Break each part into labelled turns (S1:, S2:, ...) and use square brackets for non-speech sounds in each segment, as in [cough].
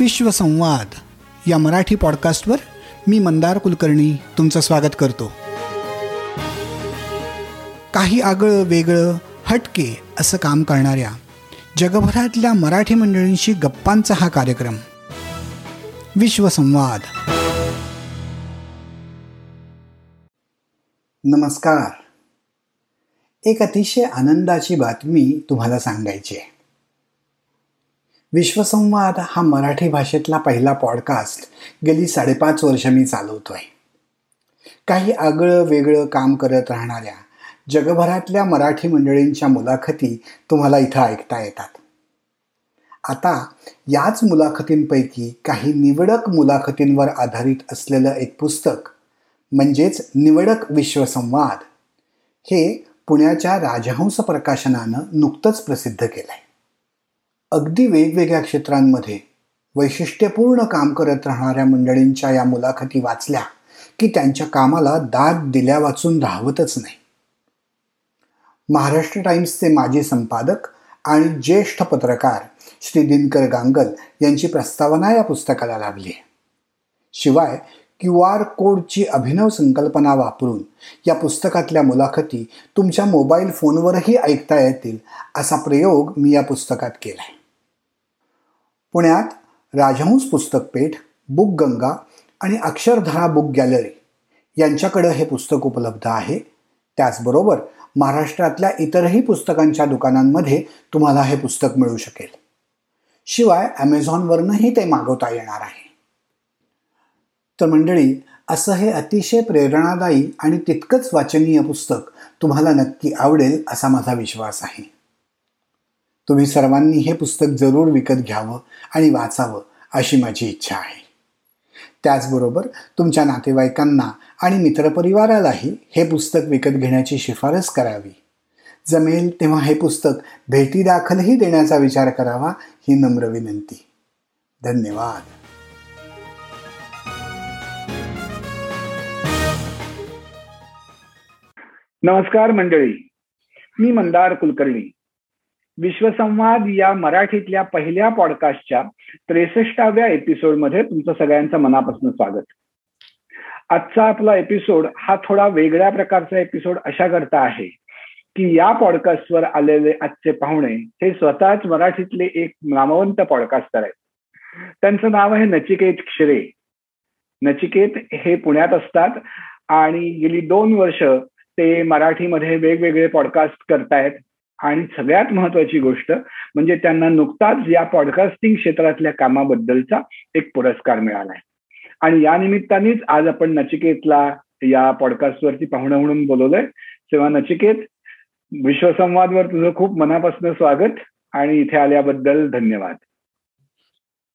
S1: विश्वसंवाद या मराठी पॉडकास्टवर मी मंदार कुलकर्णी तुमचं स्वागत करतो. काही आगळं वेगळं हटके असं काम करणाऱ्या जगभरातल्या मराठी मंडळींशी गप्पांचा हा कार्यक्रम. विश्वसंवाद. नमस्कार. एक अतिशय आनंदाची बातमी तुम्हाला सांगायची आहे. विश्वसंवाद हा मराठी भाषेतला पहिला पॉडकास्ट गेली साडेपाच वर्ष मी चालवतोय. काही आगळं वेगळं काम करत राहणाऱ्या जगभरातल्या मराठी मंडळींच्या मुलाखती तुम्हाला इथं ऐकता येतात. आता याच मुलाखतींपैकी काही निवडक मुलाखतींवर आधारित असलेलं एक पुस्तक म्हणजेच निवडक विश्वसंवाद हे पुण्याच्या राजहंस प्रकाशनानं नुकतंच प्रसिद्ध केलं आहे अगदी वेगवेगळ्या क्षेत्रांमध्ये वैशिष्ट्यपूर्ण काम करत राहणाऱ्या मंडळींच्या या मुलाखती वाचल्या की त्यांच्या कामाला दाद दिल्या वाचून राहवतच नाही. महाराष्ट्र टाइम्सचे माजी संपादक आणि ज्येष्ठ पत्रकार श्री दिनकर गांगल यांची प्रस्तावना या पुस्तकाला लाभली आहे. शिवाय क्यू आर कोडची अभिनव संकल्पना वापरून या पुस्तकातल्या मुलाखती तुमच्या मोबाईल फोनवरही ऐकता येतील असा प्रयोग मी या पुस्तकात केला आहे पुण्यात राजहंस पुस्तकपेठ बुक गंगा आणि अक्षरधारा बुक गॅलरी यांच्याकडं हे पुस्तक उपलब्ध आहे. त्याचबरोबर महाराष्ट्रातल्या इतरही पुस्तकांच्या दुकानांमध्ये तुम्हाला हे पुस्तक मिळू शकेल. शिवाय ॲमेझॉनवरनंही ते मागवता येणार आहे. तर मंडळी असं हे अतिशय प्रेरणादायी आणि तितकंच वाचनीय पुस्तक तुम्हाला नक्की आवडेल असा माझा विश्वास आहे. तुम्ही सर्वांनी हे पुस्तक जरूर विकत घ्यावं आणि वाचावं अशी माझी इच्छा आहे. त्याचबरोबर तुमच्या नातेवाईकांना आणि मित्रपरिवारालाही हे पुस्तक विकत घेण्याची शिफारस करावी. जमेल तेव्हा हे पुस्तक भेटीदाखलही देण्याचा विचार करावा ही नम्र विनंती. धन्यवाद.
S2: नमस्कार मंडळी. मी मंदार कुलकर्णी. विश्वसंवाद या मराठीतल्या पहिल्या पॉडकास्टच्या त्रेसष्टाव्या एपिसोडमध्ये तुमचं सगळ्यांचं मनापासून स्वागत. आजचा आपला एपिसोड हा थोडा वेगळ्या प्रकारचा एपिसोड अशा करता आहे की या पॉडकास्टवर आलेले आजचे पाहुणे हे स्वतःच मराठीतले एक नामवंत पॉडकास्टर आहेत. त्यांचं नाव आहे नचिकेत क्षिरे नचिकेत हे पुण्यात असतात आणि गेली दोन वर्ष ते मराठीमध्ये वेगवेगळे पॉडकास्ट करतायत. आणि सगळ्यात महत्वाची गोष्ट म्हणजे त्यांना नुकताच या पॉडकास्टिंग क्षेत्रातल्या कामाबद्दलचा एक पुरस्कार मिळालाय आणि या निमित्तानेच आज आपण नचिकेतला या पॉडकास्टवरती पाहुणा म्हणून बोलवलंय. तेव्हा नचिकेत विश्वसंवादवर तुझं खूप मनापासून स्वागत आणि इथे आल्याबद्दल धन्यवाद.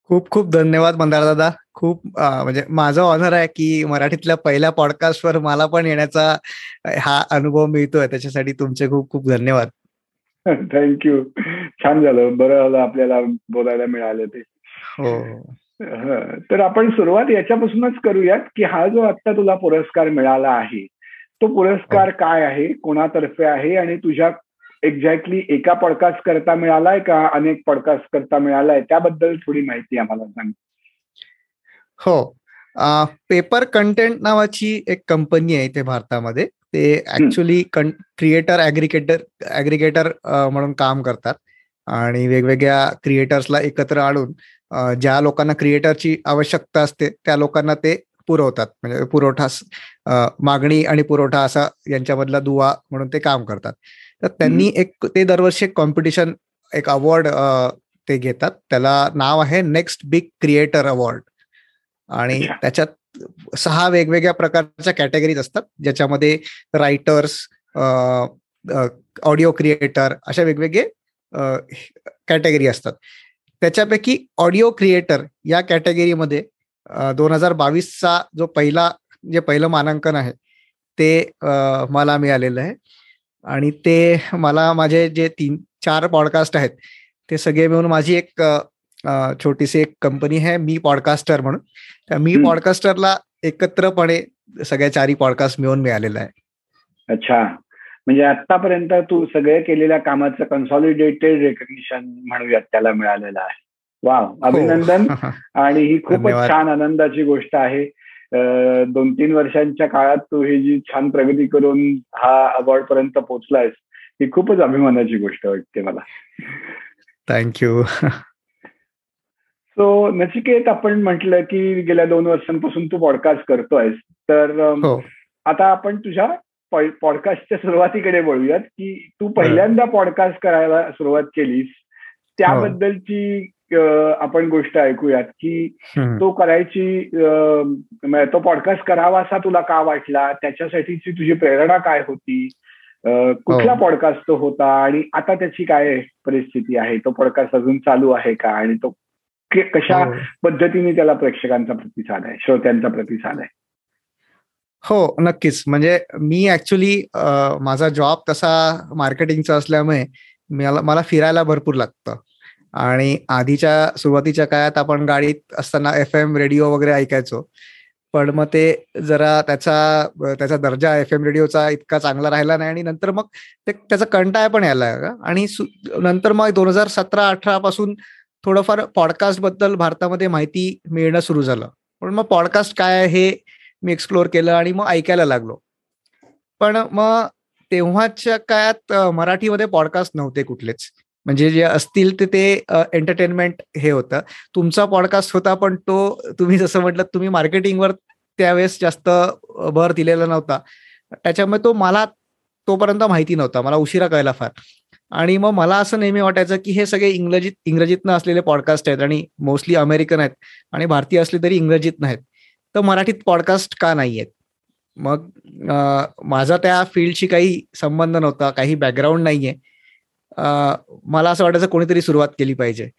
S3: खूप खूप धन्यवाद मंदार दादा. खूप म्हणजे माझं ऑनर आहे की मराठीतल्या पहिल्या पॉडकास्टवर मला पण येण्याचा हा अनुभव मिळतोय. त्याच्यासाठी तुमचे खूप खूप धन्यवाद. [laughs]
S2: थँक्यू छान झालं. बरं झालं आपल्याला बोलायला मिळालं ते.
S3: हो.
S2: तर आपण सुरुवात याच्यापासूनच करूयात की हा जो आता तुला पुरस्कार मिळाला आहे तो पुरस्कार हो. काय आहे? कोणातर्फे आहे? आणि तुझ्या एक्झॅक्टली एका पॉडकास्ट करता मिळालाय का? अनेक पॉडकास्ट करता मिळालाय? त्याबद्दल थोडी माहिती आम्हाला सांग.
S3: हो. पेपर कंटेंट नावाची एक कंपनी आहे इथे भारतामध्ये. ते ऍक्च्युली क्रिएटर ऍग्रिगेटर ऍग्रिगेटर म्हणून काम करतात. आणि वेगवेगळ्या क्रिएटर्सला एकत्र आणून ज्या लोकांना क्रिएटरची आवश्यकता असते त्या लोकांना ते पुरवतात. म्हणजे पुरवठा मागणी आणि पुरवठा असा यांच्यामधला दुवा म्हणून ते काम करतात. तर त्यांनी एक ते दरवर्षी एक कॉम्पिटिशन एक अवॉर्ड ते घेतात. त्याला नाव आहे नेक्स्ट बिग क्रिएटर अवॉर्ड आणि त्याच्यात सहा वेगवेगळ्या प्रकारच्या कॅटेगरीज असतात ज्याच्यामध्ये रायटर्स ऑडिओ क्रिएटर अशा वेगवेगळे कॅटेगरी असतात. त्याच्यापैकी ऑडिओ क्रिएटर या कॅटेगरीमध्ये दोन हजार बावीसचा जो पहिला जे पहिलं मानांकन आहे ते मला मिळालेलं आहे. आणि ते मला माझे जे तीन चार पॉडकास्ट आहेत ते सगळे मिळून माझी एक छोटीशी एक कंपनी आहे मी पॉडकास्टर म्हणून. त्या मी पॉडकास्टरला एकत्रपणे सगळ्या चारही पॉडकास्ट मिळून मिळालेला आहे.
S2: अच्छा. म्हणजे आतापर्यंत तू सगळे केलेल्या कामाचं कन्सॉलिडेटेड रेकग्निशन म्हणूयात त्याला मिळालेलं आहे. वा अभिनंदन. [laughs] आणि ही खूपच. छान आनंदाची गोष्ट आहे. दोन तीन वर्षांच्या काळात तू ही जी छान प्रगती करून हा अवॉर्ड पर्यंत पोहोचलायस ही खूपच अभिमानाची गोष्ट वाटते मला.
S3: थँक्यू [laughs]
S2: सो नचिकेत आपण म्हटलं की गेल्या दोन वर्षांपासून तू पॉडकास्ट करतोयस. तर
S3: हो.
S2: आता आपण तुझ्या पॉडकास्टच्या सुरुवातीकडे बोलूयात की तू पहिल्यांदा पॉडकास्ट करायला सुरुवात केलीस. त्याबद्दलची आपण गोष्ट ऐकूयात की. तो करायची तो पॉडकास्ट करावा असा तुला का वाटला? त्याच्यासाठीची तुझी प्रेरणा काय होती? कुठला
S3: हो.
S2: पॉडकास्ट तो होता? आणि आता त्याची काय परिस्थिती आहे? तो पॉडकास्ट अजून चालू आहे का? आणि तो कशा
S3: हो.
S2: पद्धतीने त्याला प्रेक्षकांचा प्रतिसाद आहे श्रोत्यांचा प्रतिसाद आहे
S3: हो नक्कीच म्हणजे मी ऍक्च्युली माझा जॉब तसा मार्केटिंगचा असल्यामुळे मला मला फिरायला भरपूर लागतं आणि आधीच्या सुरुवातीच्या काळात आपण गाडीत असताना एफ एम रेडिओ वगैरे ऐकायचो पण मग ते जरा त्याचा त्याचा दर्जा एफ एम रेडिओचा इतका चांगला राहिला नाही आणि नंतर मग ते त्याचा कंटाळ पण यायला. आणि नंतर मग दोन हजार सतरा अठरा पासून थोडंफार पॉडकास्टबद्दल भारतामध्ये माहिती मिळणं सुरू झालं. पण मग पॉडकास्ट काय आहे हे मी एक्सप्लोअर केलं आणि मग ऐकायला लागलो. पण मग तेव्हाच्या काळात मराठीमध्ये पॉडकास्ट नव्हते कुठलेच. म्हणजे जे असतील ते ते एंटरटेनमेंट हे होतं. तुमचा पॉडकास्ट होता पण तो तुम्ही जसं म्हटलं तुम्ही मार्केटिंगवर त्यावेळेस जास्त भर दिलेला नव्हता. त्याच्यामुळे तो मला तोपर्यंत माहिती नव्हता. मला उशिरा कळला फार. आणि मग मला असं नेहमी वाटायचं की हे सगळे इंग्रजीत इंग्रजीतनं असलेले पॉडकास्ट आहेत आणि मोस्टली अमेरिकन आहेत आणि भारतीय असले तरी इंग्रजीत नाहीत. तर मराठीत पॉडकास्ट का नाही आहेत मग माझा त्या फील्डशी काही संबंध नव्हता काही बॅकग्राऊंड नाहीये. मला असं वाटायचं कोणीतरी सुरुवात केली पाहिजे.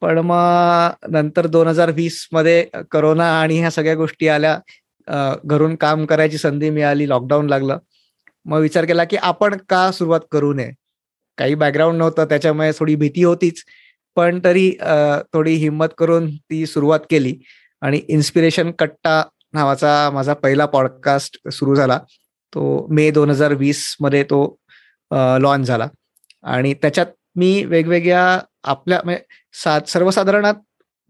S3: पण मग नंतर दोन हजार वीसमध्ये करोना आणि ह्या सगळ्या गोष्टी आल्या. घरून काम करायची संधी मिळाली लॉकडाऊन लागलं. मग विचार केला की आपण का सुरुवात करू नये? काही बॅकग्राऊंड नव्हतं त्याच्यामुळे थोडी भीती होतीच. पण तरी थोडी हिंमत करून ती सुरुवात केली. आणि इन्स्पिरेशन कट्टा नावाचा माझा पहिला पॉडकास्ट सुरू झाला. तो मे दोन हजार वीसमध्ये तो लॉन्च झाला. आणि त्याच्यात मी वेगवेगळ्या आपल्या म्हणजे सा सर्वसाधारणात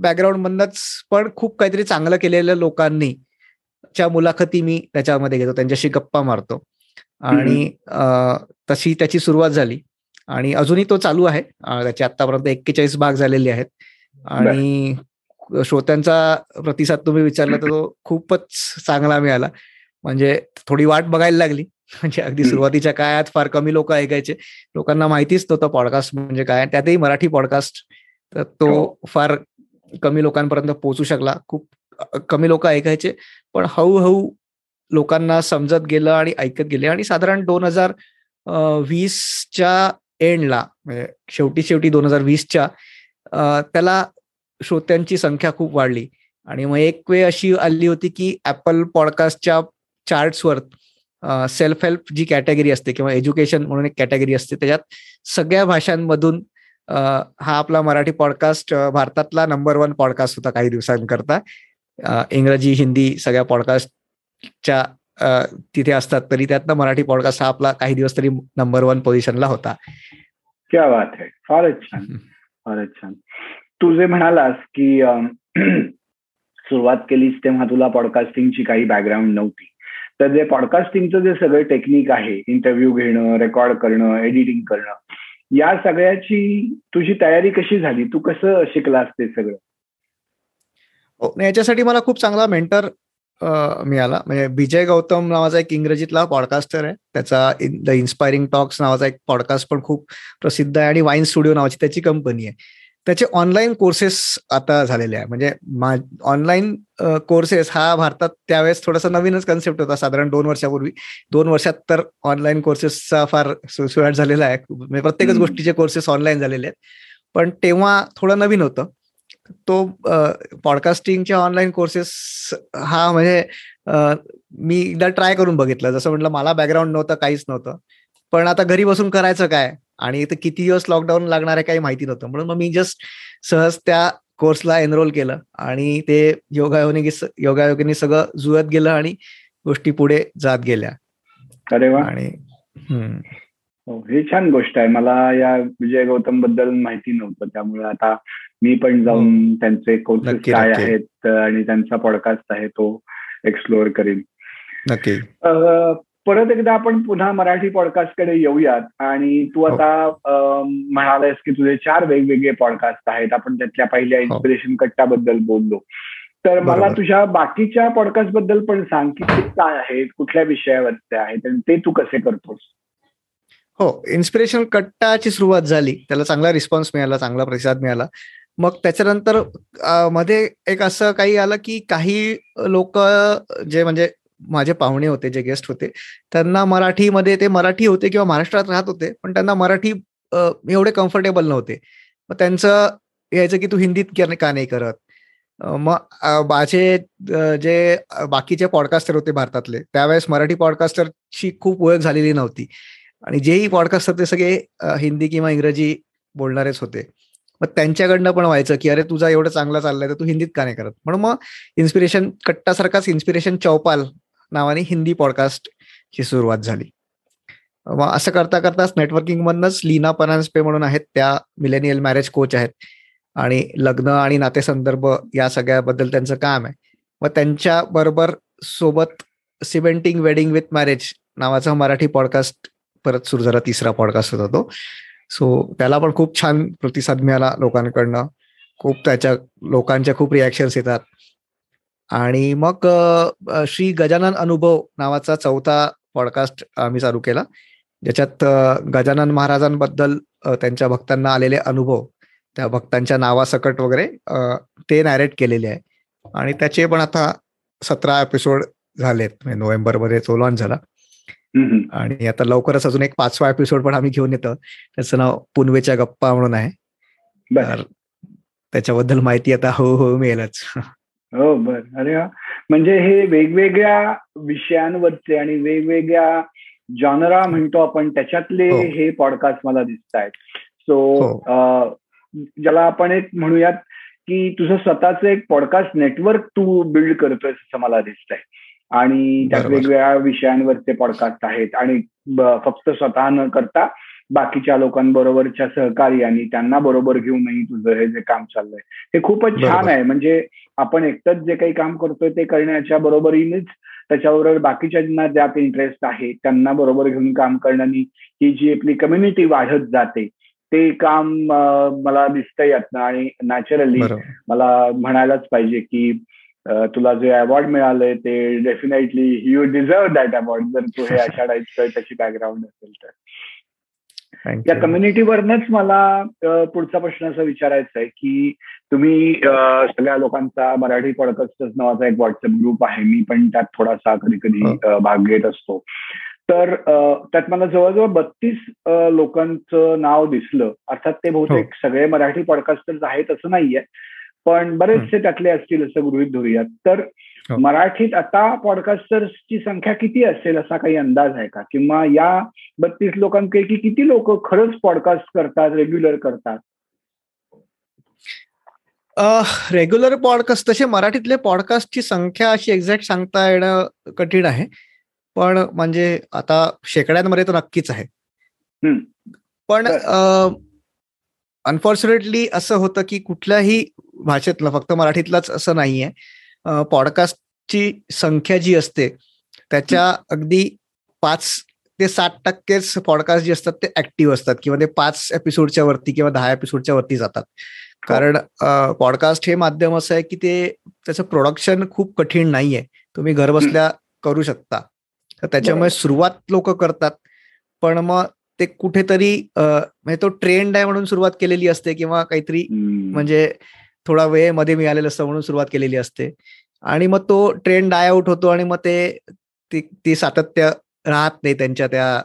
S3: बॅकग्राऊंड मधनच पण खूप काहीतरी चांगलं केलेल्या लोकांनी च्या मुलाखती मी त्याच्यामध्ये घेतो. त्यांच्याशी गप्पा मारतो. आणि तशी त्याची सुरुवात झाली. आणि अजूनही तो चालू आहे. त्याचे आतापर्यंत एक्केचाळीस भाग झालेले आहेत. आणि श्रोत्यांचा प्रतिसाद तुम्ही विचारला तर तो खूपच चांगला मिळाला. म्हणजे थोडी वाट बघायला लागली. म्हणजे अगदी. सुरुवातीच्या काळात फार कमी लोक ऐकायचे. लोकांना माहितीच नव्हतं पॉडकास्ट म्हणजे काय त्यातही मराठी पॉडकास्ट. तर तो
S2: हो.
S3: फार कमी लोकांपर्यंत पोहोचू शकला. खूप कमी लोक ऐकायचे. पण हळूहळू लोकांना समजत गेलं आणि ऐकत गेले. आणि साधारण दोन हजार वीसच्या एंडला म्हणजे शेवटी शेवटी दोन हजार वीसच्या त्याला श्रोत्यांची संख्या खूप वाढली. आणि मग एक वेळ अशी आली होती की ऍपल पॉडकास्टच्या चार्ट्सवर सेल्फ हेल्प जी कॅटेगरी असते किंवा एज्युकेशन म्हणून एक कॅटेगरी असते त्याच्यात सगळ्या भाषांमधून हा आपला मराठी पॉडकास्ट भारतातला नंबर वन पॉडकास्ट होता काही दिवसांकरता. इंग्रजी हिंदी सगळ्या पॉडकास्टच्या तिथे असतात तरी त्यातनं मराठी पॉडकास्ट हा आपला काही दिवस तरी नंबर वन पोझिशनला होता.
S2: क्या बात आहे फारच छान फारच छान. तू जे म्हणालास की [clears throat] सुरुवात केलीस तेव्हा तुला पॉडकास्टिंगची काही बॅकग्राऊंड नव्हती. तर जे पॉडकास्टिंगचं जे सगळं टेक्निक आहे इंटरव्ह्यू घेणं रेकॉर्ड करणं एडिटिंग करणं या सगळ्याची तुझी तयारी कशी झाली? तू कसं शिकलास ते सगळं?
S3: हो याच्यासाठी मला खूप चांगला मेंटर मिळाला. म्हणजे विजय गौतम नावाचा एक इंग्रजीतला पॉडकास्टर आहे. त्याचा द इन्स्पायरिंग टॉक्स नावाचा एक पॉडकास्ट पण खूप प्रसिद्ध आहे आणि वाईन स्टुडिओ नावाची त्याची कंपनी आहे. त्याचे ऑनलाईन कोर्सेस आता झालेले आहे. म्हणजे ऑनलाईन कोर्सेस हा भारतात त्यावेळेस थोडासा नवीनच कन्सेप्ट होता. साधारण दोन वर्षापूर्वी. दोन वर्षात तर ऑनलाईन कोर्सेसचा फार सुसुवाट झालेला आहे. म्हणजे प्रत्येकच. गोष्टीचे कोर्सेस ऑनलाईन झालेले आहेत. पण तेव्हा थोडं नवीन होतं. तो पॉडकास्टिंगच्या ऑनलाईन कोर्सेस हा म्हणजे मी एकदा ट्राय करून बघितलं. जसं म्हटलं मला बॅकग्राऊंड नव्हतं काहीच नव्हतं. पण आता घरी बसून करायचं काय? आणि इथे किती दिवस लॉकडाऊन लागणार आहे काही माहिती नव्हतं. म्हणून मग मी जस्ट सहज त्या कोर्सला एनरोल केलं. आणि ते योगायोगी योगायोगिनी सगळं जुळत गेलं आणि गोष्टी पुढे जात गेल्या.
S2: अरे वा!
S3: आणि.
S2: हो ही छान गोष्ट आहे. मला या विजय गौतमबद्दल माहिती नव्हतं. त्यामुळे आता मी पण जाऊन त्यांचे कोर्सेस काय. आहेत आणि त्यांचा पॉडकास्ट आहे तो एक्सप्लोअर करीन.
S3: नक्की.
S2: परत एकदा आपण पुन्हा मराठी पॉडकास्टकडे येऊयात. आणि तू
S3: हो.
S2: आता अ, म्हणालास की तुझे चार वेगवेगळे पॉडकास्ट आहेत. आपण त्यातल्या पहिल्या इन्स्पिरेशन कट्टाबद्दल बोललो. तर मला
S3: हो.
S2: तुझ्या बाकीच्या पॉडकास्टबद्दल पण सांग की ते काय आहेत कुठल्या विषयावरचे आहेत आणि ते तू कसे करतोस?
S3: हो इन्स्पिरेशनल कट्टाची सुरुवात झाली. त्याला चांगला रिस्पॉन्स मिळाला चांगला प्रतिसाद मिळाला. मग त्याच्यानंतरमध्ये एक असं काही आलं की काही लोक जे म्हणजे माझे पाहुणे होते जे गेस्ट होते त्यांना मराठीमध्ये ते मराठी होते किंवा महाराष्ट्रात राहत होते पण त्यांना मराठी एवढे कम्फर्टेबल नव्हते. मग त्यांचं यायचं की तू हिंदीत का का नाही करत? मग माझे जे बाकीचे पॉडकास्टर होते भारतातले त्यावेळेस मराठी पॉडकास्टरची खूप ओळख झालेली नव्हती. आणि जेही पॉडकास्ट ते सगळे हिंदी किंवा इंग्रजी बोलणारेच होते. मग त्यांच्याकडनं पण व्हायचं की अरे तुझा एवढं चांगला चाललंय तर तू हिंदीत का नाही करत? म्हणून मग इन्स्पिरेशन कट्टासारखाच इन्स्पिरेशन चौपाल नावाने हिंदी पॉडकास्ट ची सुरुवात झाली. मग असं करता करताच नेटवर्किंग मधनच लीना परांजपे म्हणून आहेत त्या मिलेनियल मॅरेज कोच आहेत. आणि लग्न आणि नातेसंदर्भ या सगळ्याबद्दल त्यांचं काम आहे. मग त्यांच्या बरोबर सोबत सिमेंटिंग वेडिंग विथ मॅरेज नावाचा मराठी पॉडकास्ट परत सुरू झाला तिसरा पॉडकास्ट होता तो. सो त्याला पण खूप छान प्रतिसाद मिळाला लोकांकडनं. खूप त्याच्या लोकांच्या खूप रिॲक्शन्स येतात. आणि मग श्री गजानन अनुभव नावाचा चौथा पॉडकास्ट आम्ही चालू केला. ज्याच्यात गजानन महाराजांबद्दल त्यांच्या भक्तांना आलेले अनुभव त्या भक्तांच्या नावासकट वगैरे ते नॅरेट केलेले आहे. आणि त्याचे पण आता सतरा एपिसोड झालेत. म्हणजे नोव्हेंबरमध्ये तो लॉन्च झाला. आणि आता लवकरच अजून एक पाचवा एपिसोड पण आम्ही घेऊन येतो. त्याचं नाव पुनवेच्या गप्पा म्हणून आहे. तर त्याच्याबद्दल माहिती आता हो हो मिळेलच.
S2: हो बर. अरे म्हणजे हे वेगवेगळ्या विषयांवरचे आणि वेगवेगळ्या जॉनरा म्हणतो आपण त्याच्यातले
S3: हो.
S2: हे पॉडकास्ट मला दिसत आहेत. सो
S3: हो.
S2: ज्याला आपण एक म्हणूयात की तुझं स्वतःचं एक पॉडकास्ट नेटवर्क तू बिल्ड करतोय असं मला दिसतंय. आणि त्यात. वेगवेगळ्या विषयांवरचे पॉडकास्ट आहेत आणि फक्त स्वतः न करता बाकीच्या लोकांबरोबरच्या सहकारी आणि त्यांना बरोबर घेऊनही तुझं हे जे काम चाललंय हे खूपच छान. आहे म्हणजे आपण एकटंच जे काही काम करतोय ते करण्याच्या बरोबरीनेच त्याच्याबरोबर बाकीच्यांना ज्यात इंटरेस्ट आहे त्यांना बरोबर घेऊन काम करण्यानी ही जी आपली कम्युनिटी वाढत जाते ते काम मला दिसतंय यातनं आणि नॅचरली मला म्हणायलाच पाहिजे की तुला जे अवॉर्ड मिळालंय ते definitely you deserve that award जर तू हे अशा टाईपचं त्याची बॅकग्राऊंड असेल तर. या कम्युनिटीवरनच मला पुढचा प्रश्न असा विचारायचा आहे की तुम्ही सगळ्या लोकांचा मराठी पॉडकास्टर्स नावाचा एक व्हॉट्सअप ग्रुप आहे. मी पण त्यात थोडासा कधी कधी
S3: हो.
S2: भाग घेत असतो. तर त्यात मला जवळजवळ बत्तीस लोकांचं नाव दिसलं. अर्थात ते बहुतेक सगळे मराठी पॉडकास्टर्स आहेत असं नाहीये. पण बरेचसे त्यातले असतील असं गृहित धरूयात तर
S3: हो.
S2: मराठीत आता पॉडकास्टर्सची संख्या किती असेल असा काही अंदाज आहे का किंवा या बत्तीस लोकांपैकी किती लोक खरंच पॉडकास्ट करतात रेग्युलर करतात
S3: रेग्युलर पॉडकास्ट तसे मराठीतले पॉडकास्टची संख्या अशी एक्झॅक्ट सांगता येणं कठीण आहे पण म्हणजे आता शेकड्यांमध्ये तर नक्कीच आहे. पण. अनफॉर्च्युनेटली असं होतं की कुठल्याही भाषेतलं फक्त मराठीतलाच असं नाहीये. पॉडकास्टची संख्या जी असते त्याच्या अगदी पाच ते सात टक्केच पॉडकास्ट जे असतात ते ऍक्टिव्ह असतात किंवा ते पाच एपिसोडच्या वरती किंवा दहा एपिसोडच्या वरती जातात. कारण पॉडकास्ट हे माध्यम असं आहे की ते त्याचं प्रोडक्शन खूप कठीण नाहीये. तुम्ही घर बसल्या करू शकता. तर त्याच्यामुळे. सुरुवात लोक करतात पण मग ते कुठेतरी म्हणजे तो ट्रेंड आहे म्हणून सुरुवात केलेली असते किंवा काहीतरी म्हणजे थोडा वेळमध्ये मिळालेला असतं म्हणून सुरुवात केलेली असते. आणि मग तो ट्रेंड डाय आउट होतो आणि मग ते ती- ती सातत्य राहत नाही त्यांच्या त्या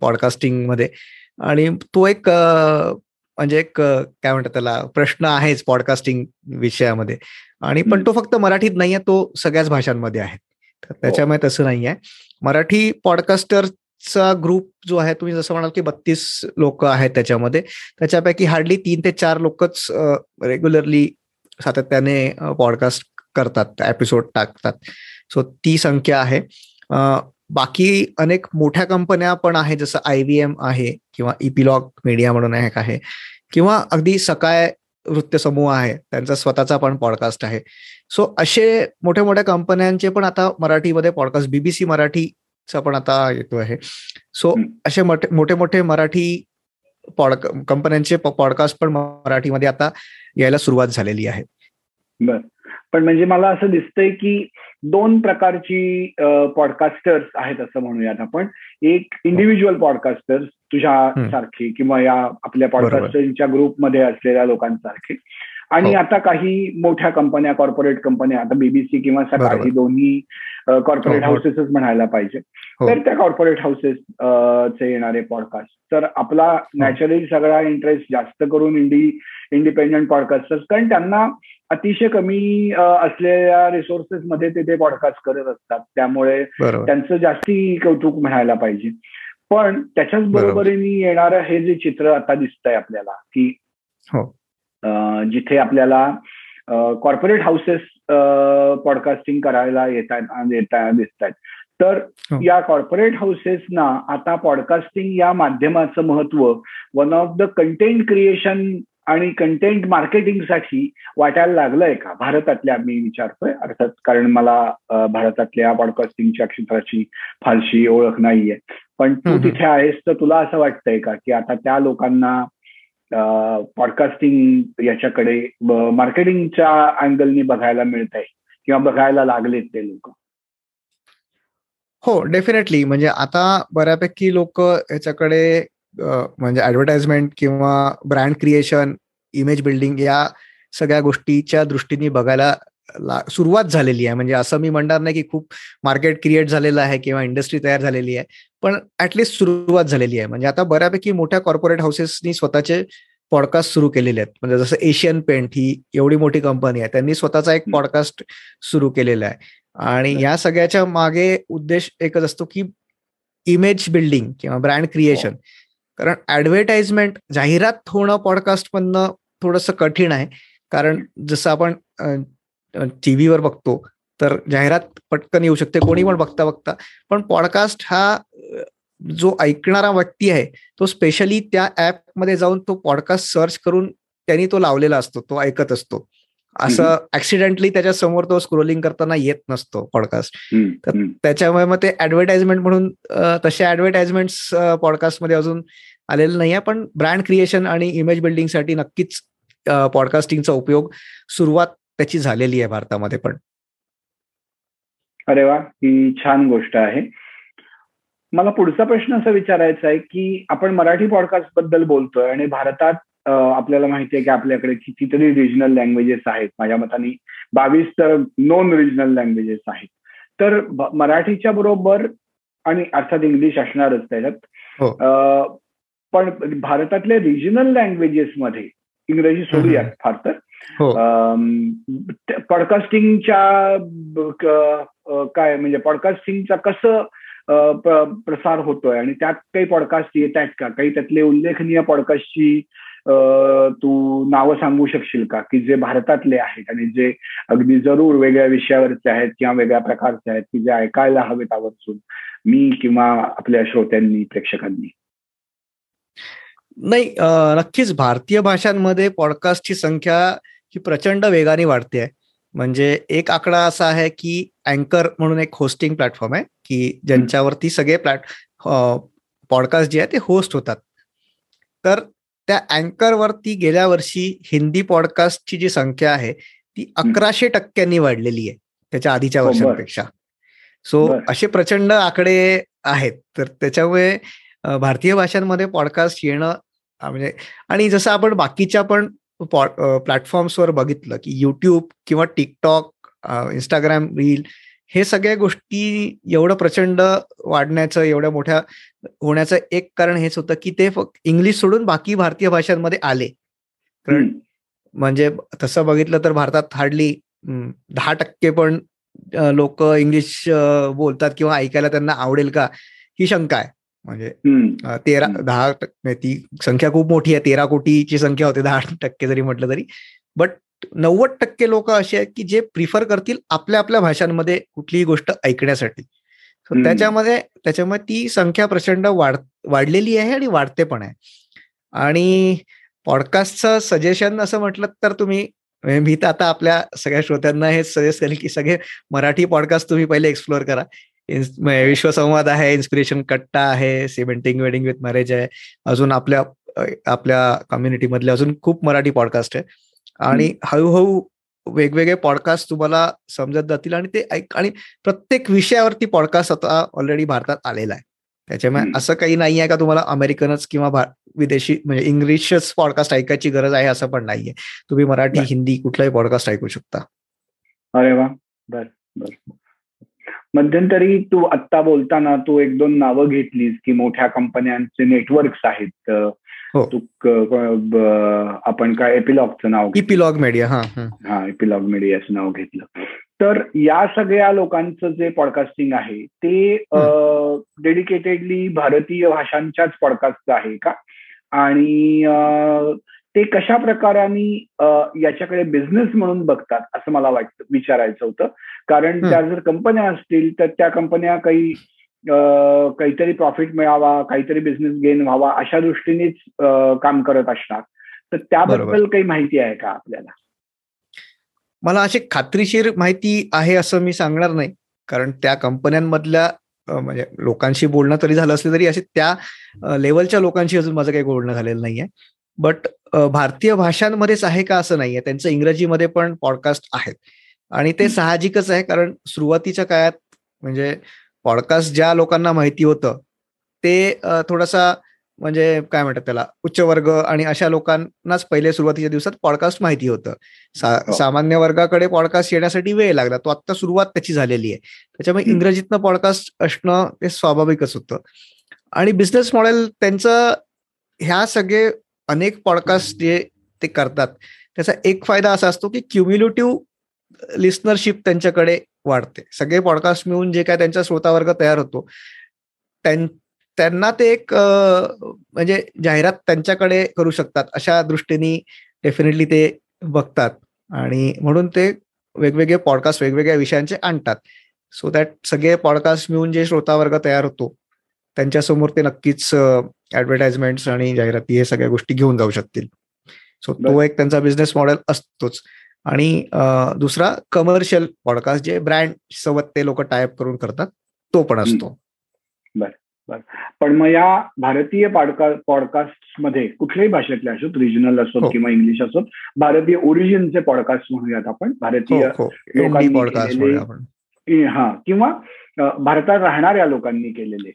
S3: पॉडकास्टिंगमध्ये आणि तो एक म्हणजे एक काय म्हणतात त्याला प्रश्न आहेच पॉडकास्टिंग विषयामध्ये. आणि पण. तो फक्त मराठीत नाहीये तो सगळ्याच भाषांमध्ये आहे. तर त्याच्यामुळे तसं नाहीये. मराठी चा ग्रुप जो आहे तुम्ही जसं म्हणाल की बत्तीस लोक आहेत त्याच्यामध्ये त्याच्यापैकी हार्डली तीन ते चार लोकच रेग्युलरली सातत्याने पॉडकास्ट करतात एपिसोड टाकतात. सो ती संख्या आहे. बाकी अनेक मोठ्या कंपन्या पण आहेत जसं आय व्ही एम आहे किंवा इपिलॉग मीडिया म्हणून एक आहे किंवा अगदी सकाळ वृत्त समूह आहे त्यांचा स्वतःचा पण पॉडकास्ट आहे. सो असे मोठ्या मोठ्या कंपन्यांचे पण आता मराठीमध्ये पॉडकास्ट बीबीसी मराठी पण आता येतो आहे. सो असे मोठे मोठे मराठी पॉड कंपन्यांचे पॉडकास्ट पण मराठीमध्ये आता यायला सुरुवात झालेली आहे.
S2: बर. पण म्हणजे मला असं दिसतंय की दोन प्रकारची पॉडकास्टर्स आहेत असं म्हणूयात आपण. एक इंडिव्हिज्युअल पॉडकास्टर्स तुझ्या सारखी किंवा या आपल्या पॉडकास्टरच्या ग्रुपमध्ये असलेल्या लोकांसारखे. आणि आता काही मोठ्या कंपन्या कॉर्पोरेट कंपन्या आता बीबीसी किंवा सकाळ ही दोन्ही कॉर्पोरेट हाऊसेसच हो, हो. म्हणायला पाहिजे. हो. तर त्या कॉर्पोरेट हाऊसेस चे येणारे पॉडकास्ट तर आपला नॅचरली सगळा इंटरेस्ट जास्त करून इंडी इंडिपेंडंट पॉडकास्टर्स कारण त्यांना अतिशय कमी असलेल्या रिसोर्सेस मध्ये ते ते पॉडकास्ट करत असतात. त्यामुळे त्यांचं जास्ती कौतुक म्हणायला पाहिजे. पण त्याच्याच बरोबरीने येणारं हे जे चित्र आता दिसतंय आपल्याला की जिथे आपल्याला कॉर्पोरेट हाऊसेस पॉडकास्टिंग करायला येत दिसत आहेत तर हो. या कॉर्पोरेट हाऊसेसना आता पॉडकास्टिंग या माध्यमाचं महत्त्व one of the content creation आणि कंटेंट मार्केटिंगसाठी वाटायला लागलंय का? भारतातल्या मी विचारतोय अर्थात कारण मला भारतातल्या पॉडकास्टिंगच्या क्षेत्राची फारशी ओळख नाहीये. पण तू तिथे आहेस तर तुला असं वाटतंय का? की आता त्या लोकांना पॉडकास्टिंग याच्याकडे मार्केटिंगच्या अँगलनी बघायला मिळत आहे किंवा बघायला लागलेत ते लोक.
S3: हो डेफिनेटली म्हणजे आता बऱ्यापैकी लोक याच्याकडे म्हणजे ऍडव्हर्टाइजमेंट किंवा ब्रँड क्रिएशन इमेज बिल्डिंग या सगळ्या गोष्टीच्या दृष्टीने बघायला सुरुवात झालेली आहे. म्हणजे असं मी म्हणणार नाही की खूप मार्केट क्रिएट झालेलं आहे किंवा इंडस्ट्री तयार झालेली आहे. पण ऍटलिस्ट सुरुवात झालेली आहे. म्हणजे आता बऱ्यापैकी मोठ्या कॉर्पोरेट हाऊसेसनी स्वतःचे पॉडकास्ट सुरू केलेले आहेत. म्हणजे जसं एशियन पेंट ही एवढी मोठी कंपनी आहे. त्यांनी स्वतःचा एक पॉडकास्ट सुरू केलेला आहे. आणि या सगळ्याच्या मागे उद्देश एकच असतो की इमेज बिल्डिंग किंवा ब्रँड क्रिएशन कारण ऍडव्हर्टाइजमेंट जाहिरात होणं पॉडकास्ट मधनं थोडस कठीण आहे. कारण जसं आपण टीव्हीवर बघतो तर जाहिरात पटकन येऊ शकते कोणी पण बघता बघता. पण पॉडकास्ट हा जो ऐकणारा व्यक्ती आहे तो स्पेशली त्या ऍपमध्ये जाऊन तो पॉडकास्ट सर्च करून त्यांनी तो लावलेला असतो तो ऐकत असतो. असं ऍक्सिडेंटली त्याच्यासमोर तो स्क्रोलिंग करताना येत नसतो पॉडकास्ट. तर त्याच्यामुळे मग ते ऍडव्हर्टाइजमेंट म्हणून तसे ऍडव्हर्टाइजमेंट पॉडकास्टमध्ये अजून आलेलं नाही आहे पण ब्रँड क्रिएशन आणि इमेज बिल्डिंगसाठी नक्कीच पॉडकास्टिंगचा उपयोग सुरुवात त्याची झालेली आहे भारतामध्ये पण.
S2: अरे वा ही छान गोष्ट आहे. मला पुढचा प्रश्न असा विचारायचा आहे की आपण मराठी पॉडकास्टबद्दल बोलतोय आणि भारतात आपल्याला माहिती आहे की आपल्याकडे कितीतरी रिजनल लँग्वेजेस आहेत. माझ्या मताने बावीस तर नॉन रिजनल लँग्वेजेस आहेत. तर मराठीच्या बरोबर आणि अर्थात इंग्लिश असणारच त्याच्यात. हो. पण भारतातल्या रिजनल लँग्वेजेस मध्ये इंग्रजी सोडूया फार तर. हो. पॉडकास्टिंगच्या काय म्हणजे पॉडकास्टिंगचा कसं प्रसार होतोय? आणि त्यात काही पॉडकास्ट येत आहेत का? काही त्यातले उल्लेखनीय पॉडकास्टची तू नावं सांगू शकशील का? की जे भारतातले आहेत आणि जे अगदी जरूर वेगळ्या विषयावरचे आहेत किंवा वेगळ्या प्रकारचे आहेत की जे ऐकायला हवेत आवर्जून मी किंवा आपल्या श्रोत्यांनी प्रेक्षकांनी.
S3: नाही नक्कीच भारतीय भाषांमध्ये पॉडकास्टची संख्या ही प्रचंड वेगाने वाढते आहे. म्हणजे एक आकडा असा आहे की अँकर म्हणून एक होस्टिंग प्लॅटफॉर्म आहे की ज्यांच्यावरती सगळे प्लॅट पॉडकास्ट जे आहे ते होस्ट होतात. तर त्या अँकर वरती गेल्या वर्षी हिंदी पॉडकास्टची जी संख्या आहे ती अकराशे टक्क्यांनी वाढलेली आहे त्याच्या आधीच्या हो, वर्षांपेक्षा. सो असे प्रचंड आकडे आहेत. तर त्याच्यामुळे भारतीय भाषांमध्ये पॉडकास्ट येणं म्हणजे आणि जसं आपण बाकीच्या पण प्लॅटफॉर्म्सवर बघितलं की युट्यूब किंवा टिकटॉक इंस्टाग्राम रील हे सगळ्या गोष्टी एवढं प्रचंड वाढण्याचं एवढ्या मोठ्या होण्याचं एक कारण हेच होतं की ते फक्त इंग्लिश सोडून बाकी भारतीय भाषांमध्ये आले. कारण म्हणजे तसं बघितलं तर भारतात हार्डली दहा टक्के पण लोक इंग्लिश बोलतात किंवा ऐकायला त्यांना आवडेल का ही शंका आहे. म्हणजे तेरा दहा टक्के ती संख्या खूप मोठी आहे तेरा कोटीची संख्या होते दहा टक्के जरी म्हटलं तरी. बट नव्वद टक्के लोक असे आहेत की जे प्रिफर करतील आपल्या आपल्या भाषांमध्ये कुठलीही गोष्ट ऐकण्यासाठी. त्याच्यामध्ये त्याच्यामुळे ती संख्या प्रचंड वाढ वाढलेली आहे आणि वाढते पण आहे. आणि पॉडकास्टचं सजेशन असं म्हटलं तर तुम्ही म्हणजे मी तर आता आपल्या सगळ्या श्रोत्यांना हे सजेस्ट करेल की सगळे मराठी पॉडकास्ट तुम्ही पहिले एक्सप्लोअर करा. विश्वसंवाद आहे इन्स्पिरेशन कट्टा आहे सिमेंटिंग वेडिंग विथ मॅरेज आहे. अजून आपल्या आपल्या कम्युनिटी मधले अजून खूप मराठी पॉडकास्ट आहे आणि हळूहळू वेगवेगळे पॉडकास्ट तुम्हाला समजत जातील आणि ते ऐक आणि प्रत्येक विषयावरती पॉडकास्ट आता ऑलरेडी भारतात आलेला आहे. त्याच्यामुळे असं काही नाही आहे का तुम्हाला अमेरिकनच किंवा विदेशी म्हणजे इंग्लिशच पॉडकास्ट ऐकायची गरज आहे असं पण नाहीये. तुम्ही मराठी हिंदी कुठलाही पॉडकास्ट ऐकू शकता.
S2: अरे वा. बर बर. मध्यंतरी तू आत्ता बोलताना तू एक दोन नावं घेतलीस की मोठ्या कंपन्यांचे नेटवर्क्स आहेत. हो. तू आपण काय एपिलॉगचं नाव
S3: इपिलॉग मीडिया हा
S2: हा. एपिलॉग मीडियाचं नाव घेतलं. तर या सगळ्या लोकांचं जे पॉडकास्टिंग आहे ते डेडिकेटेडली भारतीय भाषांच्याच पॉडकास्ट आहे का? आणि ते कशा प्रकाराने याच्याकडे बिझनेस म्हणून बघतात असं मला वाटतं विचारायचं होतं. कारण त्या जर कंपन्या असतील तर त्या कंपन्या काही काहीतरी प्रॉफिट मिळावा काहीतरी बिझनेस गेन व्हावा अशा दृष्टीनेच काम करत असणार. तर त्याबद्दल काही माहिती आहे का आपल्याला?
S3: मला अशी खात्रीशीर माहिती आहे असं मी सांगणार नाही. कारण त्या कंपन्यांमधल्या म्हणजे लोकांशी बोलणं तरी झालं असलं तरी असे त्या लेवलच्या लोकांशी अजून माझं काही बोलणं झालेलं नाहीये. बट भारतीय भाषांमध्येच आहे का असं नाहीये? त्यांचं इंग्रजीमध्ये पण पॉडकास्ट आहेत. आणि ते साहजिकच आहे कारण सुरुवातीच्या काळात म्हणजे पॉडकास्ट ज्या लोकांना माहिती होतं ते थोडासा म्हणजे काय म्हणतात त्याला उच्च वर्ग आणि अशा लोकांनाच पहिले सुरुवातीच्या दिवसात पॉडकास्ट माहिती होतं. सा, हो. सामान्य वर्गाकडे पॉडकास्ट येण्यासाठी वेळ लागला. तो आता सुरुवात त्याची झालेली आहे. त्याच्यामुळे इंग्रजीतनं पॉडकास्ट असणं ते स्वाभाविकच होतं. आणि बिझनेस मॉडेल त्यांचं ह्या सगळे अनेक पॉडकास्ट जे ते करतात. त्याचा एक फायदा असा असतो की क्युम्युलेटिव्ह लिस्नरशिप त्यांच्याकडे वाढते. सगळे पॉडकास्ट मिळून जे काय त्यांचा श्रोतावर्ग तयार होतो त्यांना ते एक म्हणजे जाहिरात त्यांच्याकडे करू शकतात. अशा दृष्टीने डेफिनेटली ते बघतात. आणि म्हणून ते वेगवेगळे पॉडकास्ट वेगवेगळ्या विषयांचे आणतात. सो दॅट सगळे पॉडकास्ट मिळून जे श्रोतावर्ग तयार होतो त्यांच्यासमोर ते नक्कीच ऍडव्हर्टाइजमेंट आणि जाहिराती हे सगळ्या गोष्टी घेऊन जाऊ शकतील. सो तो एक त्यांचा बिझनेस मॉडेल असतोच. आणि दुसरा कमर्शियल पॉडकास्ट जे ब्रँड सोबत ते लोक टायप करून करतात तो पण असतो.
S2: पण मग या भारतीय पॉडकास्टमध्ये कुठल्याही भाषेतले असोत रिजनल असोत हो. किंवा इंग्लिश असोत भारतीय ओरिजिनचे पॉडकास्ट म्हणूयात आपण. भारतीय
S3: हो, हो.
S2: हा. किंवा भारतात राहणाऱ्या लोकांनी केलेले.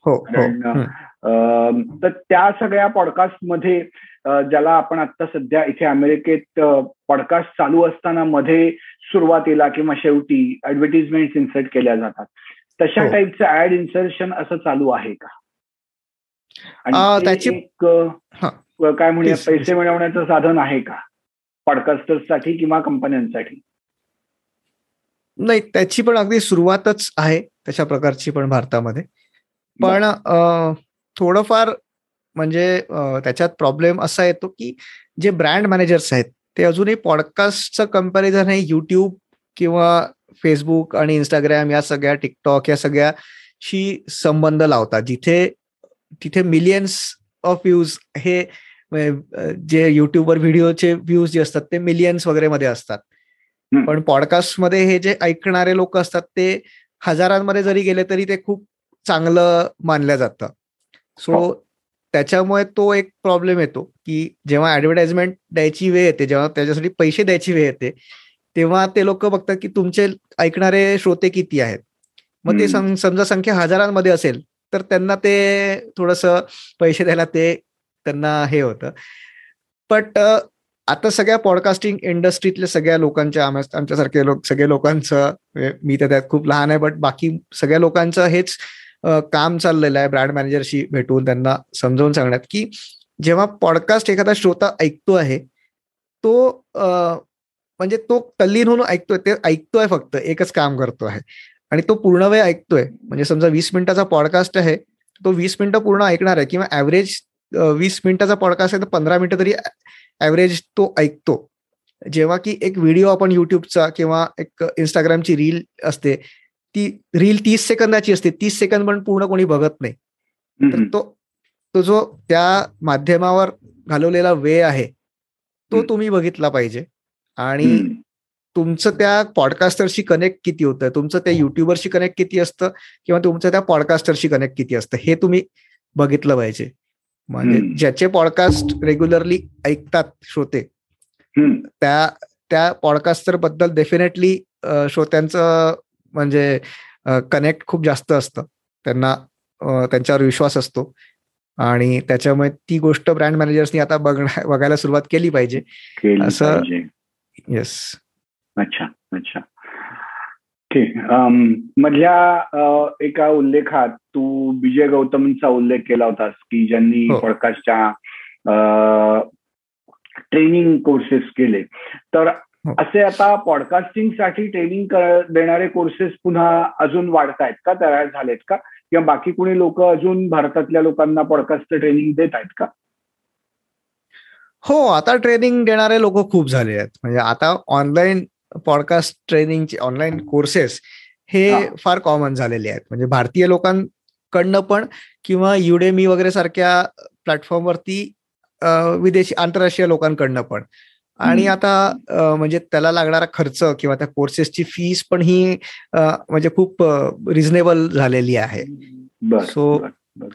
S2: तर त्या सगळ्या पॉडकास्टमध्ये ज्याला आपण आता सध्या इथे अमेरिकेत पॉडकास्ट चालू असताना मध्ये सुरुवातीला किंवा शेवटी ऍडव्हर्टिजमेंट इन्सर्ट केल्या जातात. तशा टाईपचं ऍड इन्सर्शन असं चालू आहे का?
S3: त्याची
S2: काय म्हणूया पैसे मिळवण्याचं साधन आहे का? पॉडकास्टर्ससाठी किंवा कंपन्यांसाठी
S3: नाही त्याची पण अगदी सुरुवातच आहे तशा प्रकारची पण भारतामध्ये. पण थोडंफार म्हणजे त्याच्यात प्रॉब्लेम असा येतो की जे ब्रँड मॅनेजर्स आहेत ते अजूनही पॉडकास्टचं कंपॅरिझन हे युट्यूब किंवा फेसबुक आणि इंस्टाग्राम या सगळ्या टिकटॉक या सगळ्याशी संबंध लावतात. जिथे तिथे मिलियन्स ऑफ व्ह्यूज हे जे युट्यूबवर व्हिडिओचे व्ह्यूज जे असतात ते मिलियन्स वगैरे मध्ये असतात. पण पॉडकास्टमध्ये हे जे ऐकणारे लोक असतात ते हजारांमध्ये जरी गेले तरी ते खूप चांगलं मानलं जातं. सो हो. त्याच्यामुळे तो एक प्रॉब्लेम येतो की जेव्हा ऍडव्हर्टाइजमेंट द्यायची वेळ येते जेव्हा त्याच्यासाठी पैसे द्यायची वेळ येते तेव्हा ते लोक बघतात की तुमचे ऐकणारे श्रोते किती आहेत. मग ते समजा संख्या हजारांमध्ये असेल तर त्यांना ते थोडस पैसे द्यायला ते त्यांना हे होतं. बट आता सगळ्या पॉडकास्टिंग इंडस्ट्रीतल्या सगळ्या लोकांच्या आमच्यासारखे लोक सगळ्या लोकांचं मी तर त्यात खूप लहान आहे बट बाकी सगळ्या लोकांचं हेच काम चाललेलं आहे ब्रँड मॅनेजरशी भेटून त्यांना समजावून सांगण्यात की जेव्हा पॉडकास्ट एखादा श्रोता ऐकतो आहे तो म्हणजे तो तल्लीन होऊन ऐकतोय ते ऐकतोय फक्त एकच काम करतो आहे. आणि तो पूर्ण वेळ ऐकतोय म्हणजे समजा वीस मिनिटाचा पॉडकास्ट आहे तो वीस मिनिटं पूर्ण ऐकणार आहे किंवा ऍव्हरेज वीस मिनिटाचा पॉडकास्ट आहे तर पंधरा मिनिटं तरी ऍव्हरेज तो ऐकतो. जेव्हा की एक व्हिडिओ आपण युट्यूबचा किंवा एक इंस्टाग्रामची रील असते ती रील तीस सेकंदाची असते तीस सेकंद पण पूर्ण कोणी बघत नाही. तर तो तो जो त्या माध्यमावर घालवलेला वेळ आहे तो तुम्ही बघितला पाहिजे. आणि तुमचं त्या पॉडकास्टरशी कनेक्ट किती होतं तुमचं त्या युट्यूबरशी कनेक्ट किती असतं किंवा तुमचं त्या पॉडकास्टरशी कनेक्ट किती असतं हे तुम्ही बघितलं पाहिजे. म्हणजे ज्याचे पॉडकास्ट रेग्युलरली ऐकतात श्रोते त्या त्या पॉडकास्टरबद्दल डेफिनेटली श्रोत्यांचं म्हणजे कनेक्ट खूप जास्त असतं. त्यांना त्यांच्यावर विश्वास असतो. आणि त्याच्यामुळे ती गोष्ट ब्रँड मॅनेजर्सनी आता बघायला सुरुवात केली पाहिजे. असं येस
S2: अच्छा अच्छा. ठीक मधल्या एका उल्लेखात तू विजय गौतमचा उल्लेख केला होतास की ज्यांनी पॉडकास्टच्या ट्रेनिंग कोर्सेस केले. तर असे आता पॉडकास्टिंगसाठी ट्रेनिंग देणारे कोर्सेस पुन्हा अजून वाढत आहेत का? तयार झालेत का? किंवा बाकी कुणी लोक अजून भारतातल्या लोकांना पॉडकास्ट ट्रेनिंग देत आहेत का?
S3: हो आता ट्रेनिंग देणारे लोक खूप झाले आहेत. म्हणजे आता ऑनलाईन पॉडकास्ट ट्रेनिंगचे ऑनलाईन कोर्सेस हे फार कॉमन झालेले आहेत. म्हणजे भारतीय लोकांकडनं पण किंवा युडेमी वगैरे सारख्या प्लॅटफॉर्मवरती विदेशी आंतरराष्ट्रीय लोकांकडनं पण. आणि आता म्हणजे त्याला लागणारा खर्च किंवा त्या कोर्सेसची फीस पण ही म्हणजे खूप रिझनेबल झालेली आहे. सो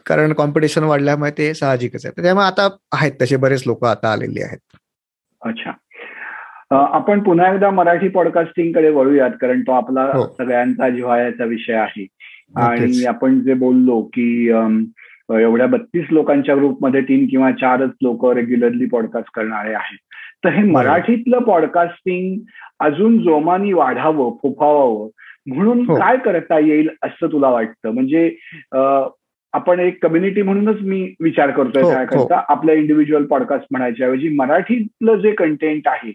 S3: कारण कॉम्पिटिशन वाढल्यामुळे ते साहजिकच आहे. त्यामुळे आता आहेत तसे बरेच लोक आता आलेले आहेत.
S2: अच्छा. आपण पुन्हा एकदा मराठी पॉडकास्टिंगकडे वळूयात कारण तो आपला सगळ्यांचा जिव्हाळ्याचा विषय आहे. आणि आपण जे बोललो की एवढ्या बत्तीस लोकांच्या ग्रुपमध्ये तीन किंवा चारच लोक रेग्युलरली पॉडकास्ट करणारे आहेत. तर हे मराठीतलं पॉडकास्टिंग अजून जोमानी वाढावं फोफावावं म्हणून काय करता येईल असं तुला वाटतं? म्हणजे आपण एक कम्युनिटी म्हणूनच मी विचार करतोय त्याकरता आपल्या इंडिव्हिज्युअल पॉडकास्ट म्हणायच्या ऐवजी मराठीतलं जे कंटेंट आहे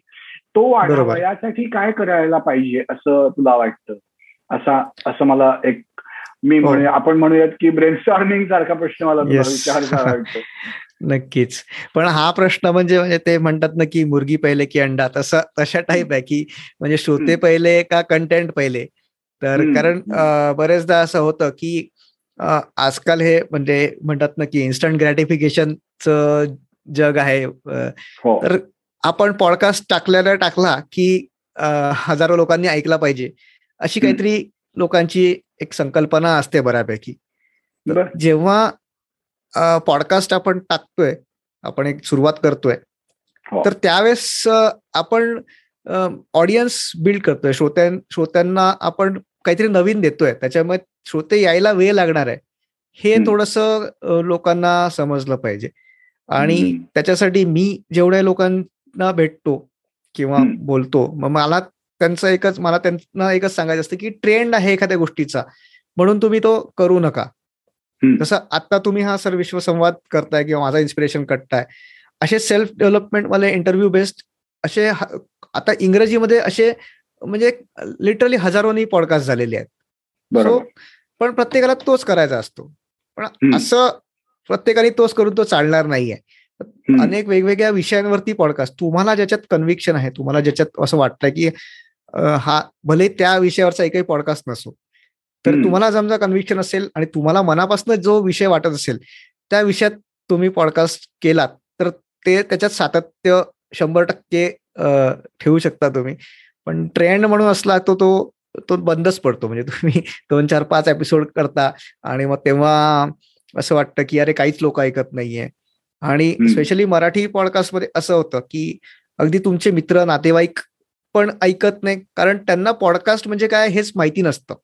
S2: तो वाढावा यासाठी काय करायला पाहिजे असं तुला वाटतं? असा असं मला एक मी म्हणून आपण म्हणूयात की ब्रेनस्टॉर्मिंग सारखा प्रश्न मला विचार [laughs]
S3: नक्कीच. पण हा प्रश्न म्हणजे म्हणजे ते म्हणतात ना की मुर्गी पहिले की अंडा तसं तशा टाईप आहे की म्हणजे श्रोते पहिले का कंटेंट पहिले? तर कारण बरेचदा असं होतं की आजकाल हे म्हणजे म्हणतात ना की इन्स्टंट ग्रॅटिफिकेशनचं जग आहे. हो. तर आपण पॉडकास्ट टाकल्याला टाकला की हजारो लोकांनी ऐकला पाहिजे. अशी काहीतरी लोकांची एक संकल्पना असते बऱ्यापैकी. जेव्हा पॉडकास्ट आपण टाकतोय आपण एक सुरुवात करतोय हो. तर त्यावेळेस आपण ऑडियन्स बिल्ड करतोय. श्रोत्यां श्रोत्यांना आपण काहीतरी नवीन देतोय. त्याच्यामुळे श्रोते यायला वेळ लागणार आहे. हे थोडस लोकांना समजलं पाहिजे. आणि त्याच्यासाठी मी जेवढ्या लोकांना भेटतो किंवा बोलतो. मग मला त्यांचं एकच मला त्यांना एकच सांगायचं असतं की ट्रेंड आहे एखाद्या गोष्टीचा म्हणून तुम्ही तो करू नका. जसं आता तुम्ही हा सर विश्वसंवाद करताय किंवा माझा इन्स्पिरेशन करताय असे सेल्फ डेव्हलपमेंट वाले इंटरव्ह्यू बेस्ड असे आता इंग्रजीमध्ये असे म्हणजे लिटरली हजारोनी पॉडकास्ट झालेले आहेत. सो पण प्रत्येकाला तोच करायचा असतो. पण असं प्रत्येकाने तोच करून तो चालणार नाहीये. अनेक वेगवेगळ्या विषयांवरती पॉडकास्ट तुम्हाला ज्याच्यात कन्व्हिक्शन आहे तुम्हाला ज्याच्यात असं वाटतंय की हा भले त्या विषयावरचा एकही पॉडकास्ट नसो तर तुम्हाला समजा कन्व्हिक्शन असेल आणि तुम्हाला मनापासून जो विषय वाटत असेल त्या विषयात तुम्ही पॉडकास्ट केलात तर ते त्याच्यात सातत्य शंभर टक्के ठेवू शकता तुम्ही. पण ट्रेंड म्हणून असला तो तो तो बंदच पडतो. म्हणजे तुम्ही दोन चार पाच एपिसोड करता आणि मग तेव्हा असं वाटतं की अरे काहीच लोक ऐकत नाहीये. आणि स्पेशली मराठी पॉडकास्टमध्ये असं होतं की अगदी तुमचे मित्र नातेवाईक पण ऐकत नाही कारण त्यांना पॉडकास्ट म्हणजे काय हेच माहिती नसतं.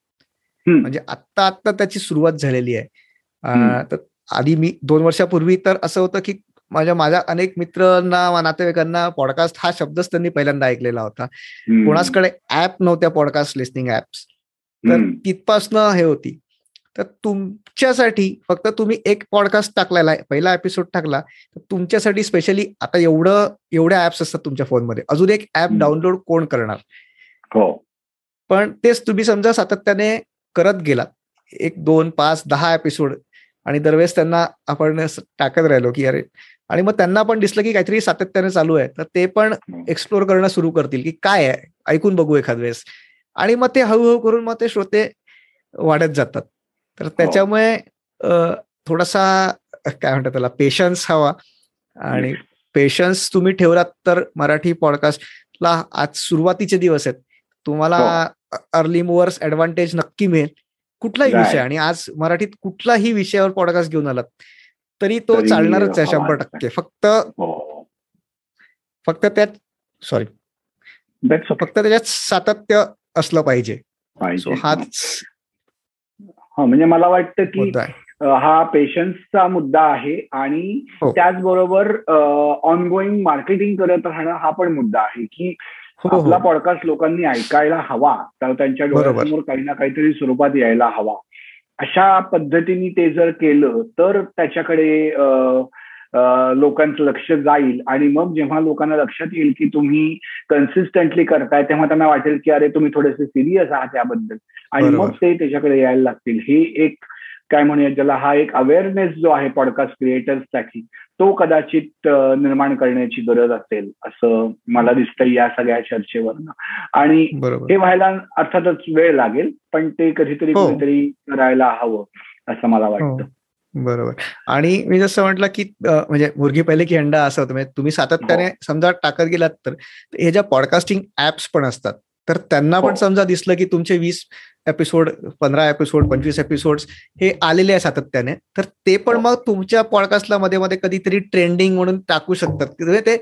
S3: म्हणजे आत्ता आत्ता त्याची सुरुवात झालेली आहे. तर आधी मी दोन वर्षापूर्वी तर असं होतं की माझ्या माझ्या अनेक मित्रांना नातेवाईकांना पॉडकास्ट हा शब्दच त्यांनी पहिल्यांदा ऐकलेला होता. कोणाचकडे ऍप नव्हत्या पॉडकास्ट लिस्निंग ऍप्स तर तिथपासनं हे होती. तर तुमच्यासाठी फक्त तुम्ही एक पॉडकास्ट टाकलेला आहे. पहिला एपिसोड टाकला तर तुमच्यासाठी स्पेशली आता एवढं एवढ्या ऍप्स असतात तुमच्या फोनमध्ये. अजून एक ऍप डाउनलोड कोण करणार?
S2: हो.
S3: पण तेच तुम्ही समजा सातत्याने करत गेलात. एक दोन पाच दहा एपिसोड आणि दरवेळेस त्यांना आपण टाकत राहिलो की अरे आणि मग त्यांना पण दिसलं की काहीतरी सातत्याने चालू आहे. तर ते पण एक्सप्लोर करणं सुरू करतील की काय आहे? ऐकून बघू एखाद वेळेस. आणि मग ते हळूहळू करून मग ते श्रोते वाढत जातात. तर त्याच्यामुळे थोडासा काय म्हणतात त्याला पेशन्स हवा. आणि पेशन्स तुम्ही ठेवलात तर मराठी पॉडकास्टला आज सुरुवातीचे दिवस आहेत. तुम्हाला अर्ली मुव्हर्स ऍडव्हान्टेज नक्की मिळेल. कुठलाही विषय आणि आज मराठीत कुठलाही विषयावर पॉडकास्ट घेऊन आलात तरी तो चालणारच आहे शंभर टक्के. फक्त फक्त त्यात सॉरी फक्त त्याच्यात सातत्य असलं पाहिजे. हाच
S2: म्हणजे मला वाटतं की हा पेशन्सचा मुद्दा आहे आणि
S3: हो.
S2: त्याचबरोबर ऑन गोईंग मार्केटिंग करत राहणं हा पण मुद्दा आहे की
S3: हो, हो.
S2: आपला पॉडकास्ट लोकांनी ऐकायला हवा तर त्यांच्या डोळ्यासमोर काही ना काहीतरी स्वरूपात यायला हवा अशा पद्धतीने ते जर केलं तर त्याच्याकडे लोकांचं लक्ष जाईल. आणि मग जेव्हा लोकांना लक्षात येईल की तुम्ही कन्सिस्टंटली करताय तेव्हा त्यांना वाटेल की अरे तुम्ही थोडेसे सिरियस आहात त्याबद्दल आणि मग ते त्याच्याकडे यायला लागतील. हे एक काय म्हणूया ज्याला हा एक अवेअरनेस जो आहे पॉडकास्ट क्रिएटर्ससाठी तो कदाचित निर्माण करण्याची गरज असेल असं मला दिसतंय या सगळ्या चर्चेवरनं. आणि हे व्हायला अर्थातच वेळ लागेल पण ते कधीतरी
S3: हो.
S2: कुठेतरी करायला हवं असं मला वाटतं.
S3: बरोबर. आणि मी जसं म्हटलं की म्हणजे मुर्गी पहिले की अंडा असं होतं. म्हणजे तुम्ही सातत्याने समजा टाकत गेलात तर हे ज्या पॉडकास्टिंग ऍप्स पण असतात तर त्यांना पण समजा दिसलं की तुमचे वीस एपिसोड पंधरा एपिसोड पंचवीस एपिसोड हे आलेले आहे सातत्याने तर ते पण मग तुमच्या पॉडकास्टला मध्ये मध्ये कधीतरी ट्रेंडिंग म्हणून टाकू शकतात. म्हणजे ते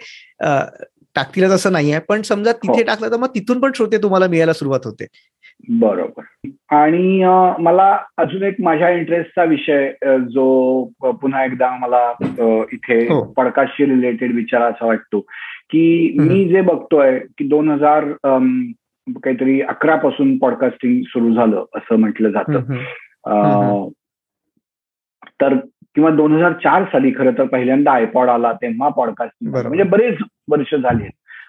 S3: टाकतीलच असं नाही आहे पण समजा तिथे टाकलं तर मग तिथून पण श्रोते तुम्हाला मिळायला सुरुवात होते.
S2: बरोबर. आणि मला अजून एक माझ्या इंटरेस्टचा विषय जो पुन्हा एकदा मला इथे पॉडकास्टशी रिलेटेड विचारायचा वाटतो की मी जे बघतोय की दोन हजार काहीतरी अकरा पासून पॉडकास्टिंग सुरू झालं असं म्हटलं जातं. तर किंवा दोन हजार चार साली खरं तर पहिल्यांदा आयपॉड आला तेव्हा पॉडकास्टिंग म्हणजे बरेच वर्ष झाली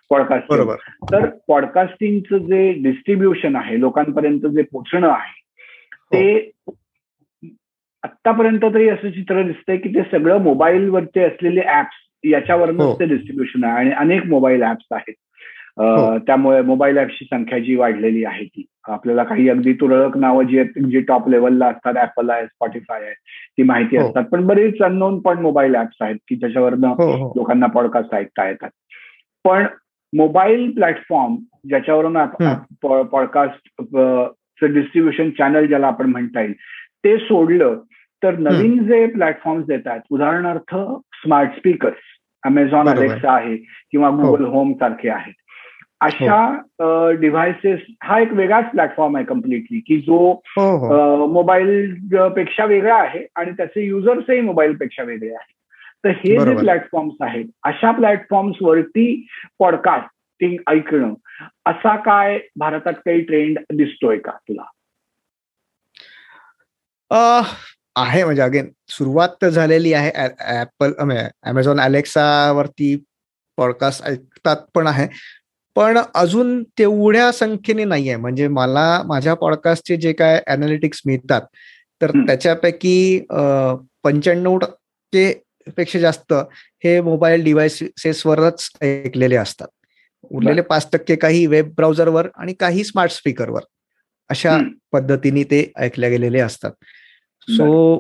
S2: पॉडकास्टिंग तर पॉडकास्टिंगचं जे डिस्ट्रीब्युशन आहे लोकांपर्यंत जे पोचणं आहे ते आतापर्यंत तरी असं चित्र दिसतंय की ते सगळं मोबाईलवरचे असलेले ऍप्स याच्यावरच ते डिस्ट्रीब्युशन आहे आणि अनेक मोबाईल ऍप्स आहेत. त्यामुळे मोबाईल ऍप्सची संख्या जी वाढलेली आहे ती. आपल्याला काही अगदी तुरळक नावं जी आहेत जी टॉप लेवलला असतात ऍपल आहे स्पॉटीफाय आहे ती माहिती असतात. पण बरेच अननोन पण मोबाईल ऍप्स आहेत की ज्याच्यावरनं लोकांना पॉडकास्ट ऐकता येतात. पण मोबाईल प्लॅटफॉर्म ज्याच्यावरून पॉडकास्ट डिस्ट्रीब्युशन चॅनल ज्याला आपण म्हणता येईल ते सोडलं तर नवीन जे प्लॅटफॉर्म्स येतात उदाहरणार्थ स्मार्ट स्पीकर्स अमेझॉन अलेक्सा आहे किंवा गुगल होम सारखे आहेत. अशा डिव्हायसेस हा एक वेगळाच प्लॅटफॉर्म आहे कम्प्लिटली की जो मोबाईल पेक्षा वेगळा आहे आणि त्याचे युजर्सही मोबाईल पेक्षा वेगळे आहेत. तर हे जे प्लॅटफॉर्म्स आहेत अशा प्लॅटफॉर्म्स वरती पॉडकास्टिंग ऐकणं असा काय भारतात काही ट्रेंड दिसतोय का तुला?
S3: आहे म्हणजे अगेन सुरुवात तर झालेली आहे ऍपल अमेझॉन अलेक्सा वरती पॉडकास्ट ऐकतात पण आहे. पण अजून तेवढ्या संख्येने नाही आहे. म्हणजे मला माझ्या पॉडकास्टचे जे काय अनालिटिक्स मिळतात तर त्याच्यापैकी पंच्याण्णव टक्के पेक्षा जास्त हे मोबाईल डिव्हायसेसवरच ऐकलेले असतात. उरलेले पाच टक्के काही वेब ब्राउझरवर आणि काही स्मार्ट स्पीकरवर अशा पद्धतीने ते ऐकले गेलेले असतात. सो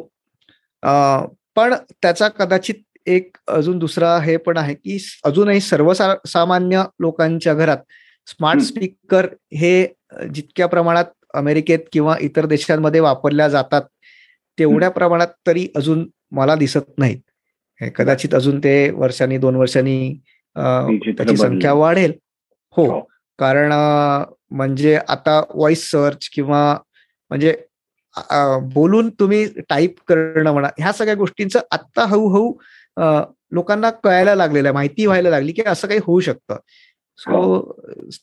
S3: पण त्याचा कदाचित एक अजून दुसरा हे पण आहे की अजूनही सर्वसामान्य लोकांच्या घरात स्मार्ट स्पीकर हे जितक्या प्रमाणात अमेरिकेत किंवा इतर देशांमध्ये वापरल्या जातात तेवढ्या प्रमाणात तरी अजून मला दिसत नाहीत. कदाचित अजून ते वर्षांनी दोन वर्षांनी त्याची संख्या वाढेल हो, हो. कारण म्हणजे आता व्हॉइस सर्च किंवा म्हणजे बोलून तुम्ही टाईप करणं म्हणा ह्या सगळ्या गोष्टींचं आत्ता हळूहळू लोकांना कळायला लागलेलं आहे माहिती व्हायला लागली की असं काही होऊ शकतं सो हो.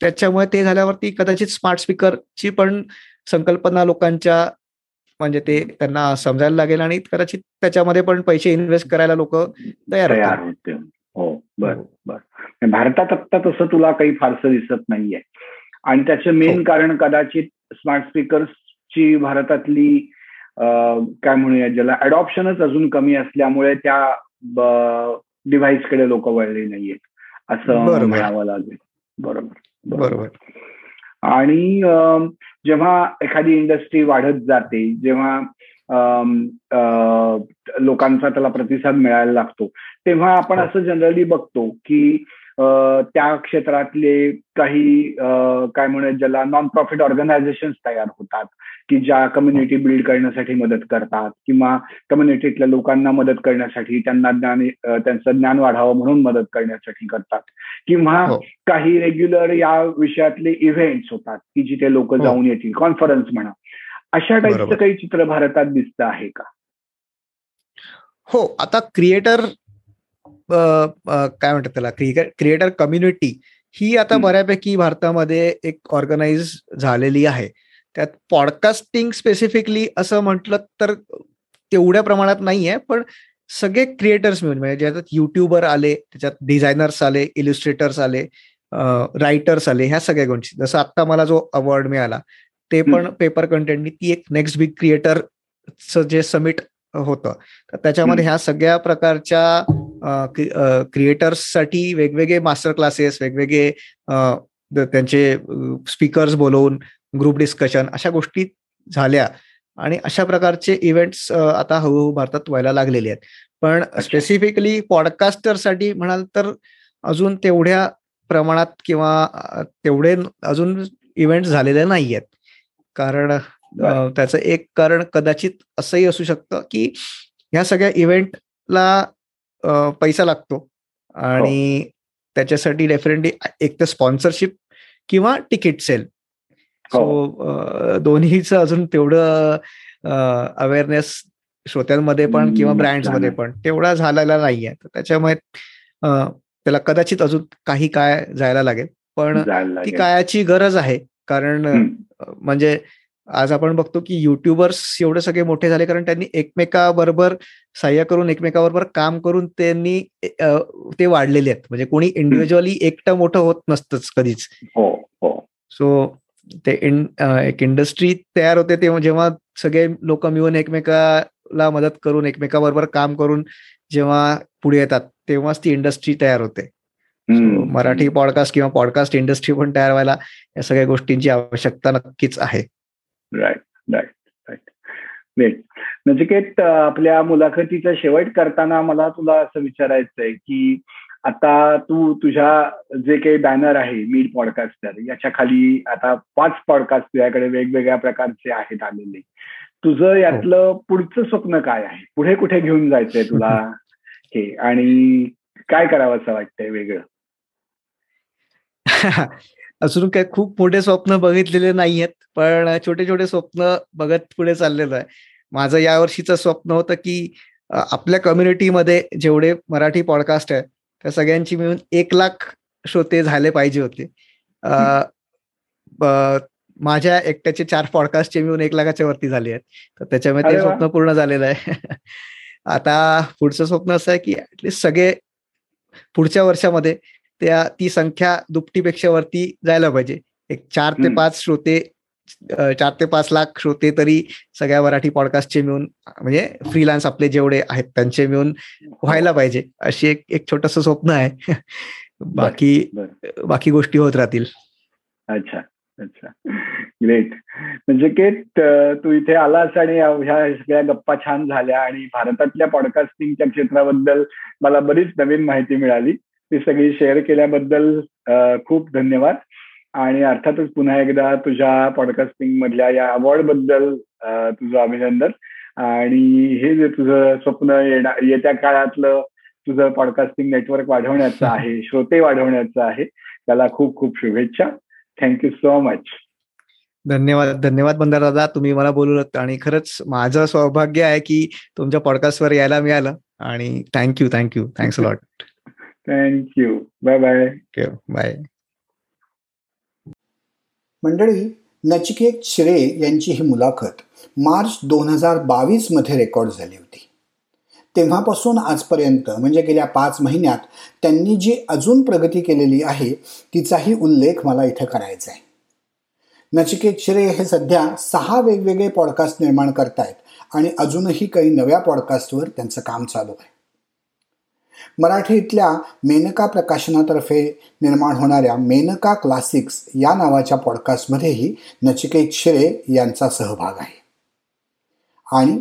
S3: त्याच्यामुळे ते झाल्यावरती कदाचित स्मार्ट स्पीकरची पण संकल्पना लोकांच्या म्हणजे ते त्यांना समजायला लागेल आणि कदाचित त्याच्यामध्ये पण पैसे इन्व्हेस्ट करायला लोक तयार
S2: होते हो बर. बर. भारतात आत्ता तसं तुला काही फारसं दिसत नाहीये. आणि त्याचं मेन हो. कारण कदाचित स्मार्ट स्पीकर्सची भारतातली काय म्हणूया ज्याला अडॉप्शनच अजून कमी असल्यामुळे त्या डिव्हाइसकडे लोक वळले नाहीयेत. असं म्हणावं लागेल. बरोबर.
S3: बरोबर.
S2: आणि जेव्हा एखादी इंडस्ट्री वाढत जाते जेव्हा लोकांचा त्याला प्रतिसाद मिळायला लागतो तेव्हा आपण हो. असं जनरली बघतो की त्या क्षेत्रातले काही काय म्हणत ज्याला नॉन प्रॉफिट ऑर्गनायझेशन तयार होतात की ज्या कम्युनिटी बिल्ड करण्यासाठी मदत करतात किंवा कम्युनिटीतल्या लोकांना मदत करण्यासाठी त्यांना ज्ञान त्यांचं ज्ञान वाढावं म्हणून मदत करण्यासाठी करतात किंवा हो. काही रेग्युलर या विषयातले इव्हेंट्स होतात की जिथे लोक हो. जाऊन येतील कॉन्फरन्स म्हणा अशा टाईपचं काही चित्र भारतात दिसतं आहे का
S3: हो आता क्रिएटर काय म्हणतात त्याला? क्रिएटर कम्युनिटी ही आता बऱ्यापैकी भारतामध्ये एक ऑर्गनाइज झालेली आहे. त्यात पॉडकास्टिंग स्पेसिफिकली असं म्हटलं तर तेवढ्या प्रमाणात नाहीये पण सगळे क्रिएटर्स मिळून म्हणजे ज्याच्यात युट्यूबर आले त्याच्यात डिझायनर्स आले इलिस्ट्रेटर्स आले रायटर्स आले ह्या सगळ्या गोष्टी. जसं आता मला जो अवॉर्ड मिळाला ते पण पेपर कंटेंटनी ती एक नेक्स्ट बिग क्रिएटरचं जे समिट होतं. तर त्याच्यामध्ये ह्या सगळ्या प्रकारच्या क्रिएटर्ससाठी वेगवेगळे मास्टर क्लासेस वेगवेगळे त्यांचे स्पीकर्स बोलवून ग्रुप डिस्कशन अशा गोष्टी झाल्या. आणि अशा प्रकारचे इव्हेंट्स आता हळूहळू भारतात व्हायला लागलेले आहेत. पण स्पेसिफिकली पॉडकास्टरसाठी म्हणाल तर अजून तेवढ्या प्रमाणात किंवा तेवढे अजून इव्हेंट झालेले नाही आहेत कारण त्याचं एक कारण कदाचित असंही असू शकतं की ह्या सगळ्या इव्हेंटला पैसा लागतो आणि हो. त्याच्यासाठी डेफिनेटली एक तर स्पॉन्सरशिप किंवा तिकीट सेल. सो हो. दोन्हीच अजून तेवढं अवेअरनेस श्रोत्यांमध्ये पण किंवा ब्रँड्समध्ये पण तेवढा झालेला नाहीये तर त्याच्यामुळे त्याला कदाचित अजून काही काय जायला लागेल. पण ती कायाची गरज आहे. कारण म्हणजे आज आपण बघतो की युट्यूबर्स एवढे सगळे मोठे झाले कारण त्यांनी एकमेकाबरोबर सहाय्य करून एकमेकाबरोबर काम करून त्यांनी ते वाढलेले आहेत. म्हणजे कोणी इंडिव्हिज्युअली एकटं मोठं होत नसतंच कधीच.
S2: हो हो.
S3: सो ते एक इंडस्ट्री तयार होते तेव्हा जेव्हा सगळे लोक मिळून एकमेकाला मदत करून एकमेकाबरोबर काम करून जेव्हा पुढे येतात तेव्हाच ती इंडस्ट्री तयार होते. मराठी पॉडकास्ट किंवा पॉडकास्ट इंडस्ट्री पण तयार व्हायला या सगळ्या गोष्टींची आवश्यकता नक्कीच आहे.
S2: राईट राईट राईट नेट नचिकेत आपल्या मुलाखतीचा शेवट करताना मला तुला असं विचारायचं आहे की आता तू तुझ्या जे काही बॅनर आहे मीड पॉडकास्टर याच्या खाली आता पाच पॉडकास्ट तुझ्याकडे वेगवेगळ्या प्रकारचे आहेत आलेले. तुझं यातलं पुढचं स्वप्न काय आहे? पुढे कुठे घेऊन जायचंय तुला? [laughs] हे आणि काय करावं असं वाटतंय वेगळं? [laughs]
S3: अजून काय खूप मोठे स्वप्न बघितलेले नाहीयेत पण छोटे छोटे स्वप्न बघत पुढे चाललेलो आहे. माझं यावर्षीचं स्वप्न होतं की आपल्या कम्युनिटीमध्ये जेवढे मराठी पॉडकास्ट आहे त्या सगळ्यांची मिळून एक लाख श्रोते झाले पाहिजे होते. माझ्या एकट्याचे चार पॉडकास्टचे मिळून एक लाखाच्या वरती झाले आहेत. तर त्याच्यामुळे ते स्वप्न पूर्ण झालेलं आहे. [laughs] आता पुढचं स्वप्न असं आहे की ऍटलिस्ट सगळे पुढच्या वर्षामध्ये त्या ती संख्या दुपटीपेक्षा वरती जायला पाहिजे. एक चार ते पाच श्रोते चार ते पाच लाख श्रोते तरी सगळ्या मराठी पॉडकास्टचे मिळून म्हणजे फ्रीलान्स आपले जेवढे आहेत त्यांचे मिळून व्हायला पाहिजे. अशी एक एक छोटस स्वप्न आहे. [laughs] बाकी बाकी गोष्टी होत राहतील.
S2: अच्छा अच्छा. ग्रेट म्हणजे के तू इथे आलास आणि ह्या सगळ्या गप्पा छान झाल्या आणि भारतातल्या पॉडकास्टिंगच्या क्षेत्राबद्दल मला बरीच नवीन माहिती मिळाली. ती सगळी शेअर केल्याबद्दल खूप धन्यवाद. आणि अर्थातच पुन्हा एकदा तुझ्या पॉडकास्टिंग मधल्या या अवॉर्डबद्दल तुझं अभिनंदन. आणि हे जे तुझं स्वप्न येत्या काळातलं तुझं पॉडकास्टिंग नेटवर्क वाढवण्याचं [laughs] आहे श्रोते वाढवण्याचं आहे त्याला खूप खूप शुभेच्छा. थँक्यू सो मच
S3: धन्यवाद धन्यवाद बंदार दादा तुम्ही मला बोलवलं आणि खरंच माझं सौभाग्य आहे की तुमच्या पॉडकास्टवर यायला मिळालं. आणि thank you thank you thanks lot
S2: thank you bye bye
S3: bye
S1: मंडळी नचिकेत श्रे यांची ही मुलाखत मार्च दोन हजार बावीसमध्ये रेकॉर्ड झाली होती. तेव्हापासून आजपर्यंत म्हणजे गेल्या पाच महिन्यात त्यांनी जी अजून प्रगती केलेली आहे तिचाही उल्लेख मला इथं करायचा आहे. नचिकेत श्रे हे सध्या सहा वेगवेगळे पॉडकास्ट निर्माण करतायत आणि अजूनही काही नव्या पॉडकास्टवर त्यांचं काम चालू आहे. मराठीतल्या मेनका प्रकाशनातर्फे निर्माण होणाऱ्या मेनका क्लासिक्स या नावाच्या पॉडकास्टमध्येही नचिकेत शिरे यांचा सहभाग आहे. आणि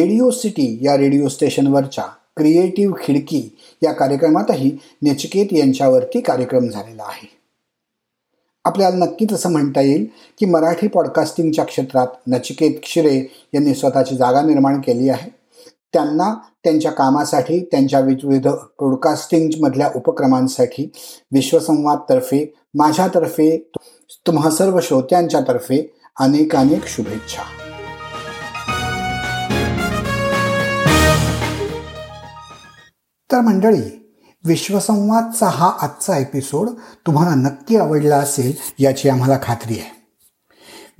S1: रेडिओ सिटी या रेडिओ स्टेशनवरच्या क्रिएटिव्ह खिडकी या कार्यक्रमातही नचिकेत यांच्यावरती कार्यक्रम झालेला आहे. आपल्याला नक्कीच असं म्हणता येईल की मराठी पॉडकास्टिंगच्या क्षेत्रात नचिकेत क्षिरे यांनी स्वतःची जागा निर्माण केली आहे. त्यांना त्यांच्या कामासाठी त्यांच्या विविध ब्रॉडकास्टिंगमधल्या उपक्रमांसाठी विश्वसंवादतर्फे माझ्यातर्फे तुम्हा सर्व श्रोत्यांच्यातर्फे अनेक अनेक शुभेच्छा. तर मंडळी विश्वसंवादचा हा आजचा एपिसोड तुम्हाला नक्की आवडला असेल याची आम्हाला खात्री आहे.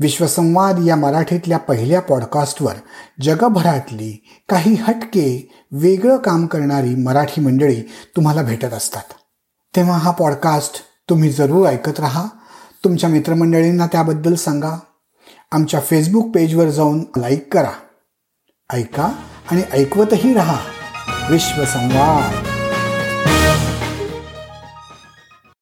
S1: विश्वसंवाद या मराठीतल्या पहिल्या पॉडकास्टवर जगभरातली काही हटके वेगळं काम करणारी मराठी मंडळी तुम्हाला भेटत असतात. तेव्हा हा पॉडकास्ट तुम्ही जरूर ऐकत राहा. तुमच्या मित्रमंडळींना त्याबद्दल सांगा. आमच्या फेसबुक पेजवर जाऊन लाईक करा. ऐका आणि ऐकवतही राहा. विश्वसंवाद.